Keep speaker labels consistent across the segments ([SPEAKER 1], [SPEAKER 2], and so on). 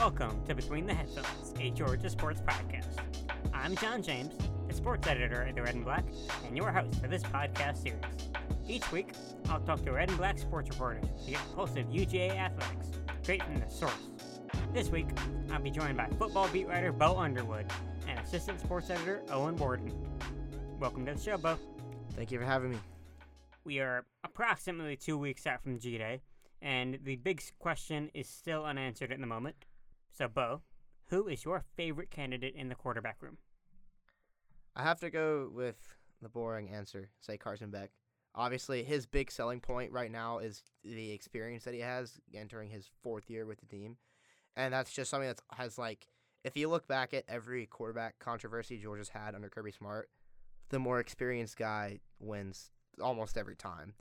[SPEAKER 1] Welcome to Between the Headphones, a Georgia sports podcast. I'm John James, the sports editor at the Red and Black, and your host for this podcast series. Each week, I'll talk to Red and Black sports reporters to get pulse of UGA athletics, straight from the source. This week, I'll be joined by football beat writer Bo Underwood and assistant sports editor Owen Warden. Welcome to the show, Bo.
[SPEAKER 2] Thank you for having me.
[SPEAKER 1] We are approximately two weeks out from G Day, and the big question is still unanswered at the moment. So, Bo, who is your favorite candidate in the quarterback room?
[SPEAKER 2] I have to go with the boring answer, say Carson Beck. Obviously, his big selling point right now is the experience that he has entering his fourth year with the team. And that's just something that has, like, if you look back at every quarterback controversy Georgia's had under Kirby Smart, the more experienced guy wins almost every time.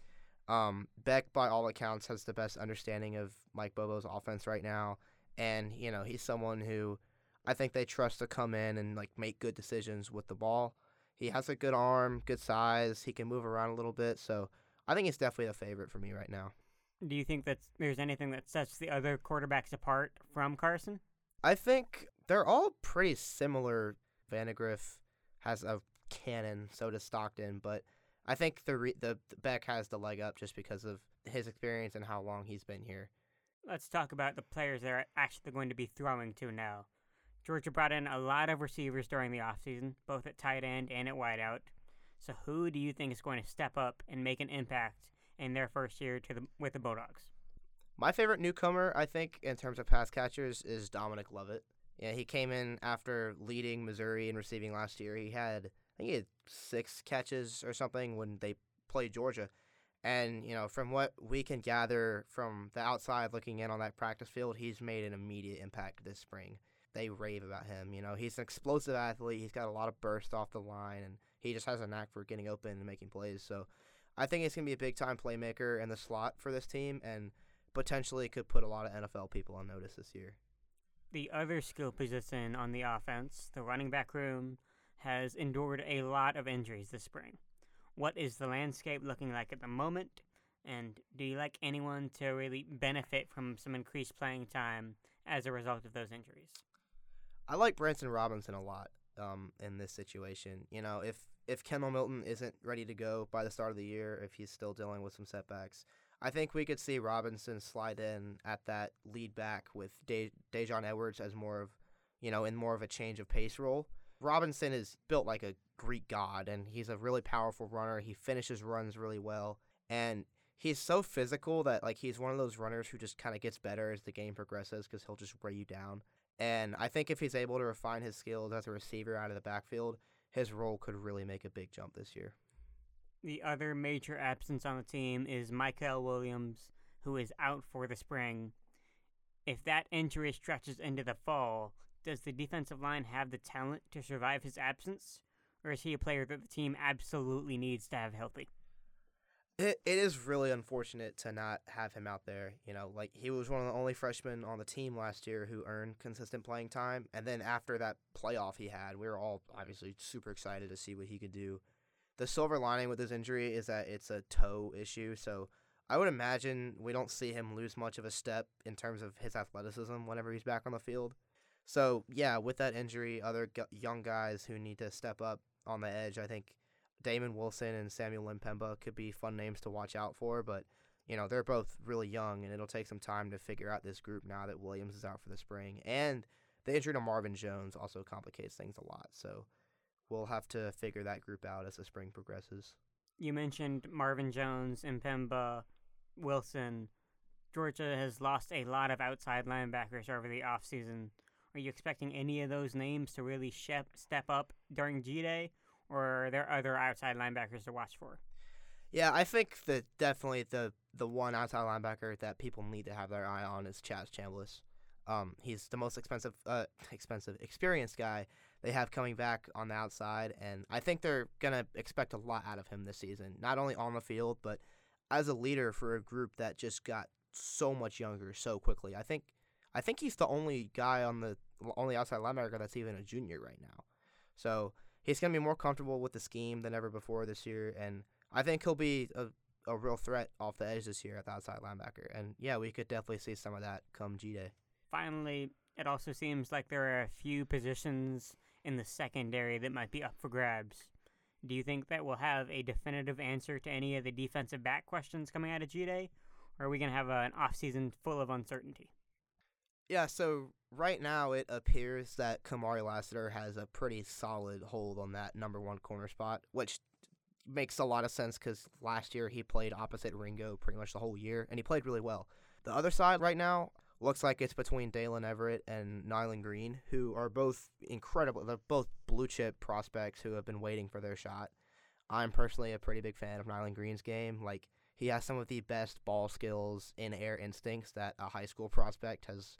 [SPEAKER 2] Um, Beck, by all accounts, has the best understanding of Mike Bobo's offense right now. And, you know, he's someone who I think they trust to come in and like make good decisions with the ball. He has a good arm, good size. He can move around a little bit, so I think he's definitely a favorite for me right now.
[SPEAKER 1] Do you think that there's anything that sets the other quarterbacks apart from Carson?
[SPEAKER 2] I think they're all pretty similar. Vandagriff has a cannon, so does Stockton, but I think the, re- the the Beck has the leg up just because of his experience and how long he's been here.
[SPEAKER 1] Let's talk about the players they're actually going to be throwing to now. Georgia brought in a lot of receivers during the offseason, both at tight end and at wideout. So who do you think is going to step up and make an impact in their first year the with the Bulldogs?
[SPEAKER 2] My favorite newcomer, I think, in terms of pass catchers, is Dominic Lovett. Yeah, he came in after leading Missouri in receiving last year. He had, I think, he had six catches or something when they played Georgia. And you know, from what we can gather from the outside looking in on that practice field, he's made an immediate impact this spring they rave about him. You know, he's an explosive athlete. He's got a lot of burst off the line, and he just has a knack for getting open and making plays. So I think he's going to be a big time playmaker in the slot for this team, and potentially could put a lot of NFL people on notice this year.
[SPEAKER 1] The other skill position on the offense, the running back room, has endured a lot of injuries this spring. What is the landscape looking like at the moment? And do you like anyone to really benefit from some increased playing time as a result of those injuries?
[SPEAKER 2] I like Branson Robinson a lot um, in this situation. You know, if if Kendall Milton isn't ready to go by the start of the year, if he's still dealing with some setbacks, I think we could see Robinson slide in at that lead back with De- Daijun Edwards as more of, you know, in more of a change of pace role. Robinson is built like a Greek god, and he's a really powerful runner. He finishes runs really well, and he's so physical that like he's one of those runners who just kind of gets better as the game progresses because he'll just wear you down. And I think if he's able to refine his skills as a receiver out of the backfield, his role could really make a big jump this year.
[SPEAKER 1] The other major absence on the team is Mykel Williams, who is out for the spring. If that injury stretches into the fall, does the defensive line have the talent to survive his absence? Or is he a player that the team absolutely needs to have healthy?
[SPEAKER 2] It, it is really unfortunate to not have him out there. You know, like he was one of the only freshmen on the team last year who earned consistent playing time. And then after that playoff he had, we were all obviously super excited to see what he could do. The silver lining with his injury is that it's a toe issue. So I would imagine we don't see him lose much of a step in terms of his athleticism whenever he's back on the field. So, yeah, with that injury, other young guys who need to step up on the edge, I think Damon Wilson and Samuel M'Pemba could be fun names to watch out for, but you know they're both really young, and it'll take some time to figure out this group now that Williams is out for the spring, and the injury to Marvin Jones also complicates things a lot. So we'll have to figure that group out as the spring progresses.
[SPEAKER 1] You mentioned Marvin Jones, M'Pemba, Wilson. Georgia has lost a lot of outside linebackers over the offseason. Are you expecting any of those names to really step up during G Day, or are there other outside linebackers to watch for?
[SPEAKER 2] Yeah, I think that definitely the the one outside linebacker that people need to have their eye on is Chaz Chambliss. Um, he's the most expensive, uh, expensive, experienced guy they have coming back on the outside, and I think they're gonna expect a lot out of him this season. Not only on the field, but as a leader for a group that just got so much younger so quickly. I think, I think he's the only guy on the only outside linebacker that's even a junior right now. So he's going to be more comfortable with the scheme than ever before this year, and I think he'll be a, a real threat off the edge this year at the outside linebacker. And yeah, we could definitely see some of that come G Day.
[SPEAKER 1] Finally, it also seems like there are a few positions in the secondary that might be up for grabs. Do you think that we'll have a definitive answer to any of the defensive back questions coming out of G Day? Or are we going to have an offseason full of uncertainty?
[SPEAKER 2] Yeah, so right now it appears that Kamari Lassiter has a pretty solid hold on that number one corner spot, which makes a lot of sense because last year he played opposite Ringo pretty much the whole year, and he played really well. The other side right now looks like it's between Daylen Everett and Nyland Green, who are both incredible. They're both blue chip prospects who have been waiting for their shot. I'm personally a pretty big fan of Nyland Green's game. Like he has some of the best ball skills in air instincts that a high school prospect has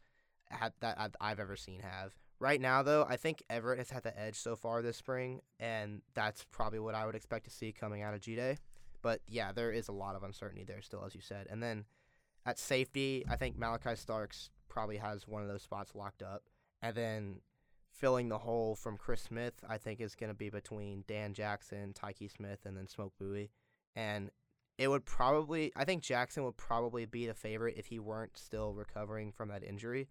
[SPEAKER 2] had that I've ever seen have. Right now, though, I think Everett has had the edge so far this spring, and that's probably what I would expect to see coming out of G Day. But yeah, there is a lot of uncertainty there still, as you said. And then at safety, I think Malachi Starks probably has one of those spots locked up. And then filling the hole from Chris Smith, I think is going to be between Dan Jackson, Tykee Smith, and then Smoke Bowie. And it would probably, I think Jackson would probably be the favorite if he weren't still recovering from that injury.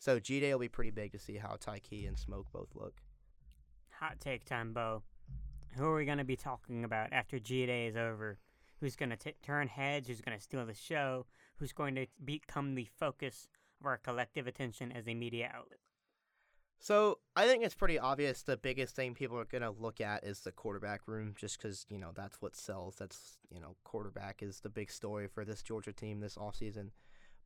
[SPEAKER 2] So G Day will be pretty big to see how Tykee and Smoke both look.
[SPEAKER 1] Hot take time, Bo. Who are we going to be talking about after G Day is over? Who's going to turn heads? Who's going to steal the show? Who's going to become the focus of our collective attention as a media outlet?
[SPEAKER 2] So I think it's pretty obvious the biggest thing people are going to look at is the quarterback room, just because, you know, that's what sells. That's, you know, quarterback is the big story for this Georgia team this offseason.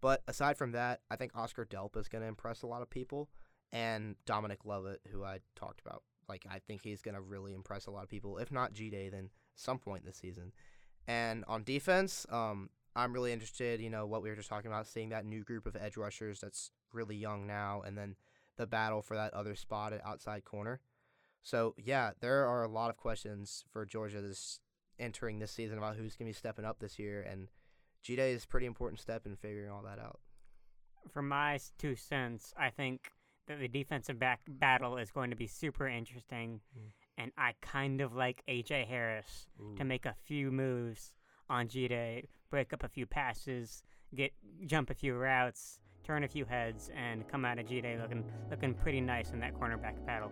[SPEAKER 2] But aside from that, I think Oscar Delp is going to impress a lot of people, and Dominic Lovett, who I talked about. Like I think he's going to really impress a lot of people. If not G Day, then some point this season. And on defense, um, I'm really interested. You know what we were just talking about, seeing that new group of edge rushers that's really young now, and then the battle for that other spot at outside corner. So yeah, there are a lot of questions for Georgia this entering this season about who's going to be stepping up this year and G Day is a pretty important step in figuring all that out.
[SPEAKER 1] For my two cents, I think that the defensive back battle is going to be super interesting, mm. and I kind of like AJ Harris Ooh. to make a few moves on G Day, break up a few passes, get jump a few routes, turn a few heads, and come out of G Day looking looking pretty nice in that cornerback battle.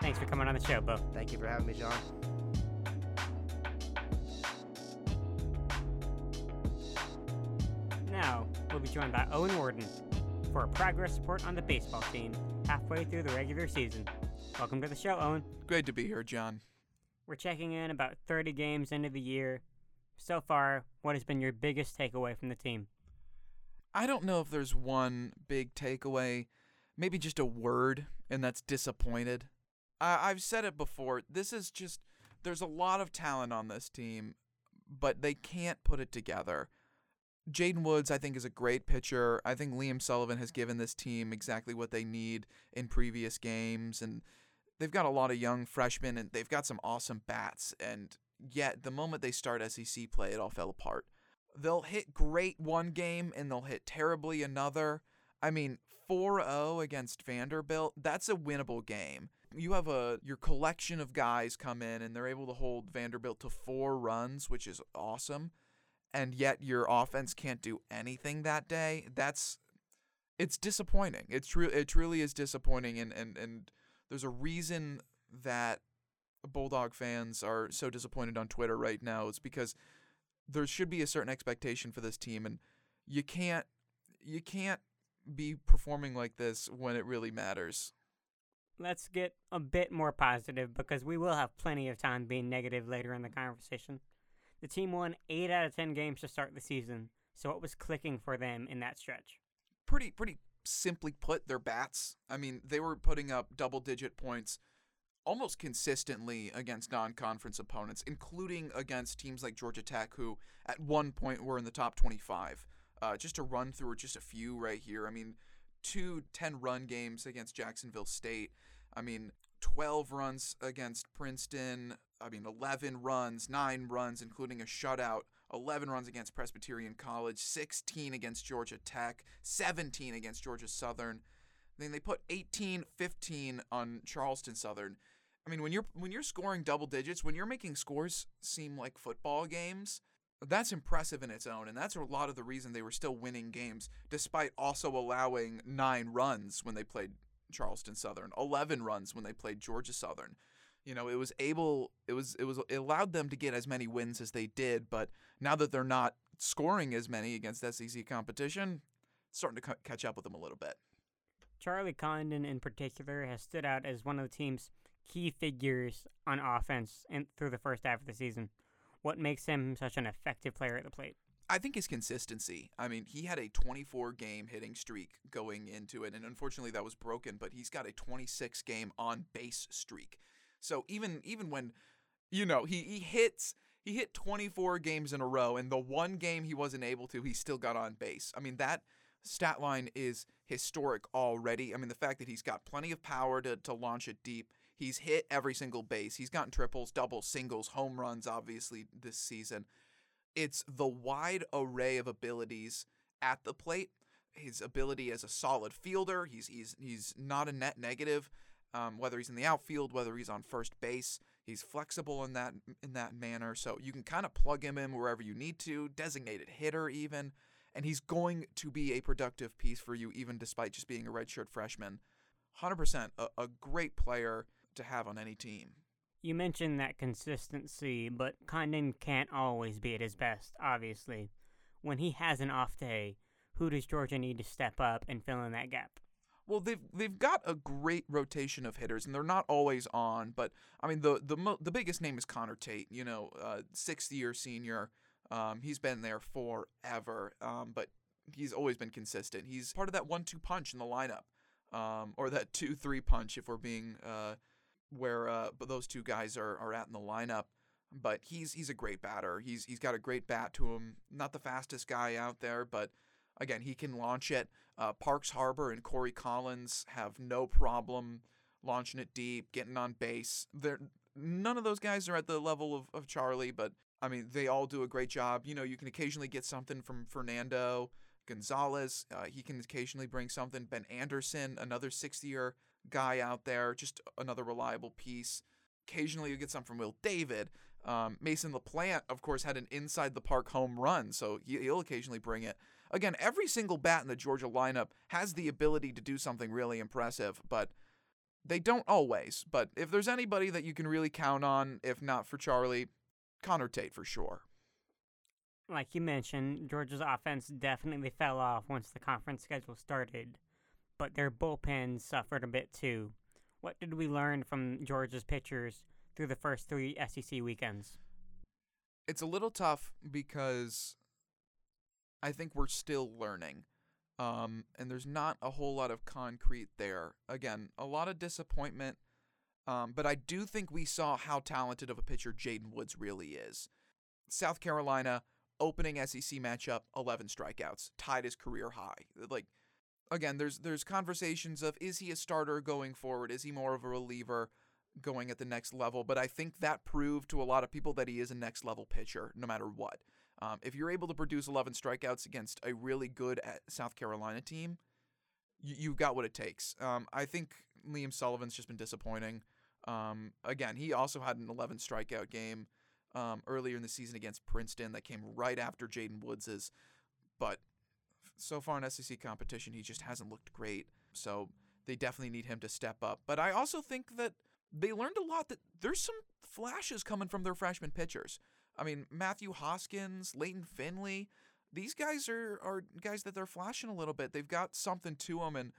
[SPEAKER 1] Thanks for coming on the show, Bo.
[SPEAKER 2] Thank you for having me, John.
[SPEAKER 1] Joined by Owen Warden for a progress report on the baseball team halfway through the regular season. Welcome to the show, Owen.
[SPEAKER 3] Great to be here, John.
[SPEAKER 1] We're checking in about 30 games into the year. So far, what has been your biggest takeaway from the team?
[SPEAKER 3] I don't know if there's one big takeaway, maybe just a word, and that's disappointed. I- I've said it before. This is just, there's a lot of talent on this team, but they can't put it together. Jaden Woods, I think, is a great pitcher. I think Liam Sullivan has given this team exactly what they need in previous games, and they've got a lot of young freshmen, and they've got some awesome bats. And yet, the moment they start SEC play, it all fell apart. They'll hit great one game, and they'll hit terribly another. I mean, 4-0 against Vanderbilt, that's a winnable game. You have a your collection of guys come in and they're able to hold Vanderbilt to 4 runs, which is awesome and yet your offense can't do anything that day, that's it's disappointing. It's true it truly is disappointing and, and, and there's a reason that Bulldog fans are so disappointed on Twitter right now. It's because there should be a certain expectation for this team and you can't you can't be performing like this when it really matters.
[SPEAKER 1] Let's get a bit more positive because we will have plenty of time being negative later in the conversation. The team won 8 out of 10 games to start the season, so what was clicking for them in that stretch?
[SPEAKER 3] Pretty pretty simply put, their bats. I mean, they were putting up double digit points almost consistently against non conference opponents, including against teams like Georgia Tech, who at one point were in the top 25. Uh, just to run through just a few right here. I mean, two 10 run games against Jacksonville State. I mean, 12 runs against Princeton, I mean, 11 runs, 9 runs, including a shutout, 11 runs against Presbyterian College, 16 against Georgia Tech, 17 against Georgia Southern. Then they put 18, 15 on Charleston Southern. I mean, when you're when you're scoring double digits, when you're making scores seem like football games, that's impressive in its own, and that's a lot of the reason they were still winning games despite also allowing nine runs when they played Charleston Southern, eleven runs when they played Georgia Southern. You know, it was able, it was, it was, it allowed them to get as many wins as they did. But now that they're not scoring as many against SEC competition, it's starting to c- catch up with them a little bit.
[SPEAKER 1] Charlie Condon, in particular, has stood out as one of the team's key figures on offense in, through the first half of the season. What makes him such an effective player at the plate?
[SPEAKER 3] I think his consistency. I mean, he had a 24 game hitting streak going into it, and unfortunately that was broken. But he's got a 26 game on base streak. So even even when, you know, he he hits he hit 24 games in a row, and the one game he wasn't able to, he still got on base. I mean that stat line is historic already. I mean the fact that he's got plenty of power to to launch it deep. He's hit every single base. He's gotten triples, doubles, singles, home runs, obviously, this season. It's the wide array of abilities at the plate. His ability as a solid fielder. He's he's he's not a net negative. Um, whether he's in the outfield, whether he's on first base, he's flexible in that in that manner. So you can kind of plug him in wherever you need to. Designated hitter even, and he's going to be a productive piece for you even despite just being a redshirt freshman. 100% a, a great player to have on any team.
[SPEAKER 1] You mentioned that consistency, but Condon can't always be at his best, obviously. When he has an off day, who does Georgia need to step up and fill in that gap?
[SPEAKER 3] Well, they've they've got a great rotation of hitters, and they're not always on. But I mean, the the mo- the biggest name is Connor Tate. You know, uh, sixth year senior. Um, he's been there forever, um, but he's always been consistent. He's part of that one-two punch in the lineup, um, or that two-three punch if we're being uh, where uh, those two guys are, are at in the lineup. But he's he's a great batter. He's he's got a great bat to him. Not the fastest guy out there, but again he can launch it. Uh, Parks Harbor and Corey Collins have no problem launching it deep, getting on base. They're none of those guys are at the level of, of Charlie, but I mean they all do a great job. You know, you can occasionally get something from Fernando Gonzalez. Uh, he can occasionally bring something. Ben Anderson, another sixth year guy out there, just another reliable piece. Occasionally, you get some from Will David. Um, Mason LaPlante, of course, had an inside the park home run, so he'll occasionally bring it. Again, every single bat in the Georgia lineup has the ability to do something really impressive, but they don't always. But if there's anybody that you can really count on, if not for Charlie, Connor Tate for sure.
[SPEAKER 1] Like you mentioned, Georgia's offense definitely fell off once the conference schedule started but their bullpen suffered a bit too. What did we learn from Georgia's pitchers through the first three SEC weekends?
[SPEAKER 3] It's a little tough because I think we're still learning. Um, and there's not a whole lot of concrete there. Again, a lot of disappointment. Um, but I do think we saw how talented of a pitcher Jaden Woods really is. South Carolina opening SEC matchup, 11 strikeouts, tied his career high. Like again, there's there's conversations of is he a starter going forward? Is he more of a reliever going at the next level? But I think that proved to a lot of people that he is a next level pitcher, no matter what. Um, if you're able to produce 11 strikeouts against a really good South Carolina team, you, you've got what it takes. Um, I think Liam Sullivan's just been disappointing. Um, again, he also had an 11 strikeout game um, earlier in the season against Princeton that came right after Jaden Woods's. But so far in SEC competition, he just hasn't looked great. So they definitely need him to step up. But I also think that they learned a lot that there's some flashes coming from their freshman pitchers. I mean, Matthew Hoskins, Leighton Finley, these guys are, are guys that they're flashing a little bit. They've got something to them, and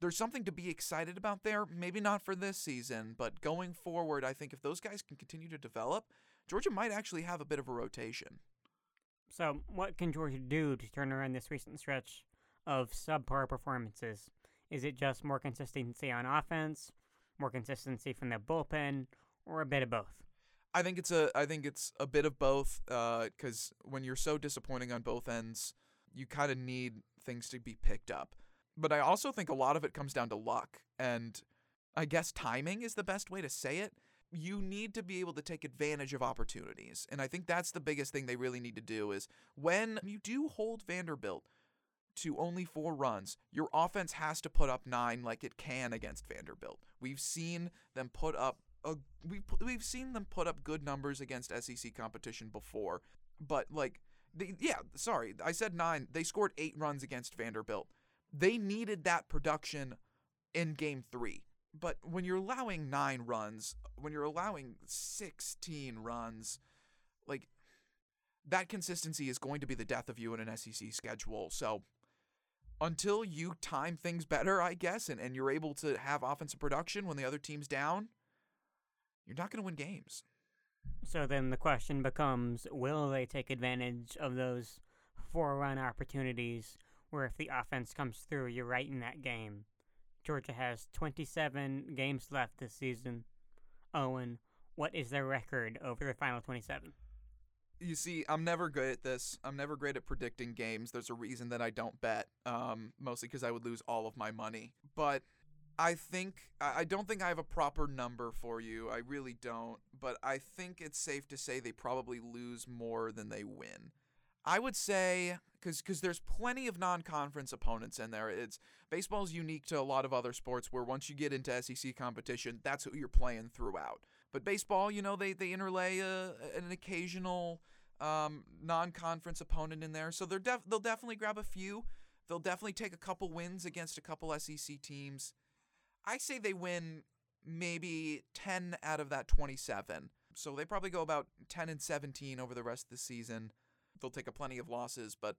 [SPEAKER 3] there's something to be excited about there. Maybe not for this season, but going forward, I think if those guys can continue to develop, Georgia might actually have a bit of a rotation.
[SPEAKER 1] So, what can Georgia do to turn around this recent stretch of subpar performances? Is it just more consistency on offense, more consistency from the bullpen, or a bit of both?
[SPEAKER 3] I think it's a I think it's a bit of both because uh, when you're so disappointing on both ends, you kind of need things to be picked up. But I also think a lot of it comes down to luck, and I guess timing is the best way to say it you need to be able to take advantage of opportunities. And I think that's the biggest thing they really need to do is when you do hold Vanderbilt to only 4 runs, your offense has to put up 9 like it can against Vanderbilt. We've seen them put up a we we've seen them put up good numbers against SEC competition before, but like They, yeah, sorry, I said nine. They scored eight runs against Vanderbilt. They needed that production in game three. But when you're allowing nine runs, when you're allowing 16 runs, like that consistency is going to be the death of you in an SEC schedule. So until you time things better, I guess, and, and you're able to have offensive production when the other team's down, you're not going to win games.
[SPEAKER 1] So then the question becomes will they take advantage of those four run opportunities where if the offense comes through, you're right in that game? Georgia has 27 games left this season. Owen, what is their record over the final 27?
[SPEAKER 3] You see, I'm never good at this. I'm never great at predicting games. There's a reason that I don't bet, um, mostly because I would lose all of my money. But I think I don't think I have a proper number for you. I really don't. But I think it's safe to say they probably lose more than they win. I would say because there's plenty of non-conference opponents in there. It's baseball's unique to a lot of other sports where once you get into SEC competition, that's who you're playing throughout. But baseball, you know, they they interlay a, an occasional um, non-conference opponent in there, so they're def- they'll definitely grab a few. They'll definitely take a couple wins against a couple SEC teams. I say they win maybe 10 out of that 27. So they probably go about 10 and 17 over the rest of the season. They'll take a plenty of losses, but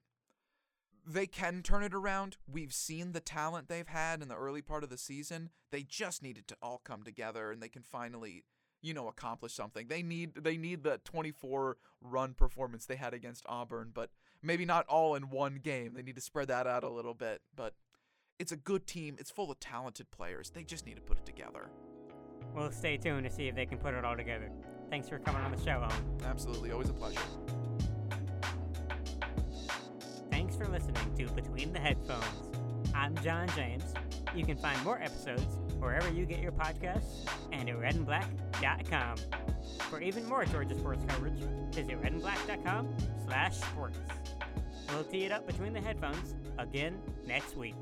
[SPEAKER 3] they can turn it around. We've seen the talent they've had in the early part of the season. They just needed to all come together and they can finally, you know, accomplish something. They need they need the 24 run performance they had against Auburn, but maybe not all in one game. They need to spread that out a little bit, but it's a good team. It's full of talented players. They just need to put it together.
[SPEAKER 1] We'll stay tuned to see if they can put it all together. Thanks for coming on the show, Owen.
[SPEAKER 3] Absolutely, always a pleasure.
[SPEAKER 1] Thanks for listening to Between the Headphones. I'm John James. You can find more episodes wherever you get your podcasts and at redandblack.com. For even more Georgia sports coverage, visit redandblack.com slash sports. We'll tee it up between the headphones again next week.